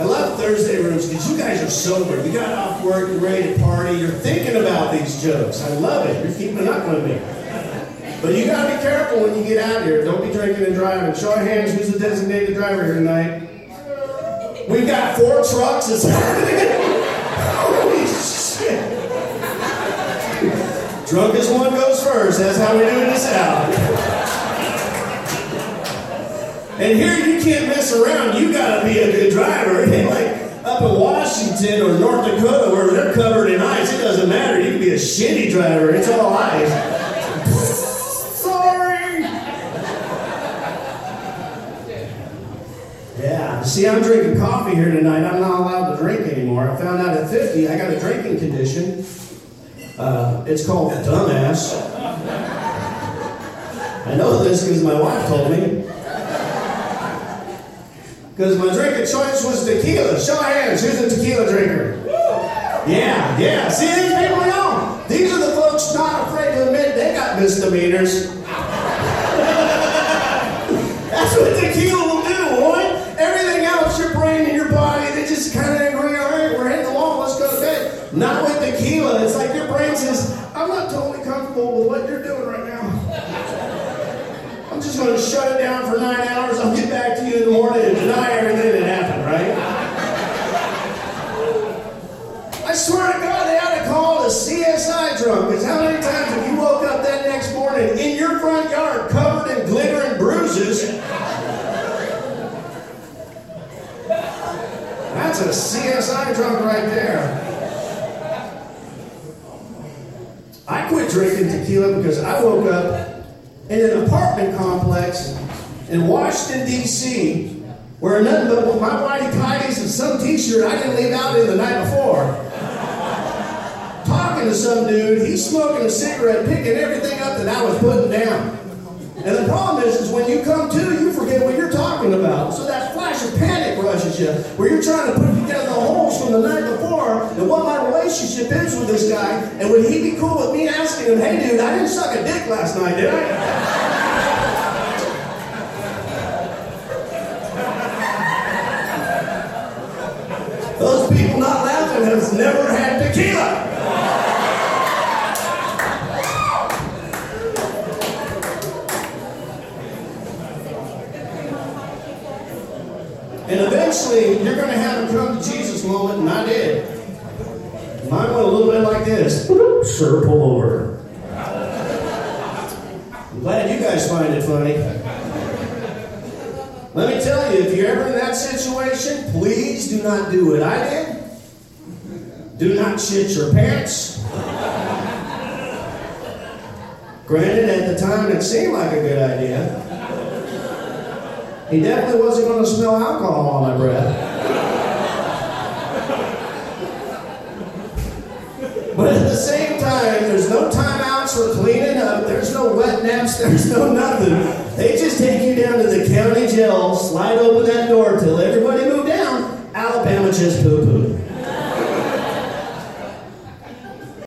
I love Thursday rooms because you guys are sober. You got off work, you're ready to party, you're thinking about these jokes. I love it. You're keeping up with me. But you gotta be careful when you get out here. Don't be drinking and driving. Show of hands, who's the designated driver here tonight? We've got four trucks. It's holy shit. as one goes first. That's how we do this out. And here you can't mess around. You gotta be a good driver. Like up in Washington or North Dakota where they're covered in ice. It doesn't matter. You can be a shitty driver. It's all ice. Sorry. Yeah. See, I'm drinking coffee here tonight. I'm not allowed to drink anymore. I found out at 50 I got a drinking condition. Uh, it's called dumbass. I know this because my wife told me. Because my drink of choice was tequila. Show of hands, who's a tequila drinker? Yeah, yeah. See, these people know. These are the folks not afraid to admit they got misdemeanors. That's what tequila will do, boy. Everything else, your brain and your body, they just kind of agree, all right, we're hitting the wall, let's go to bed. Not with tequila. It's like your brain says, I'm not totally comfortable with what you're doing right now. I'm just going to shut it down for nine hours. I'll get back to you in the morning and deny everything that happened, right? I swear to God, they ought to call it a Because how many times have you woke up that next morning in your front yard covered in glitter and bruises? That's a CSI drunk right there. I quit drinking tequila because I woke up in an apartment complex in Washington, D.C., where nothing but my whitey tighties and some t-shirt I didn't leave out in the night before. Talking to some dude, he's smoking a cigarette, picking everything up that I was putting down. And the problem is, is when you come to, you forget what you're talking about. So that flash of panic rushes you, where you're trying to put together the holes from the night before and what my relationship is with this guy. And would he be cool with me asking him, hey dude, I didn't suck a dick last night, did I? Those people not laughing has never had tequila. Eventually, you're going to have a come to Jesus moment, and I did. Mine went a little bit like this. Sir, pull over. I'm glad you guys find it funny. Let me tell you, if you're ever in that situation, please do not do what I did. Do not shit your pants. Granted, at the time it seemed like a good idea. He definitely wasn't going to smell alcohol on my breath. But at the same time, there's no timeouts for cleaning up. There's no wet naps. There's no nothing. They just take you down to the county jail, slide open that door till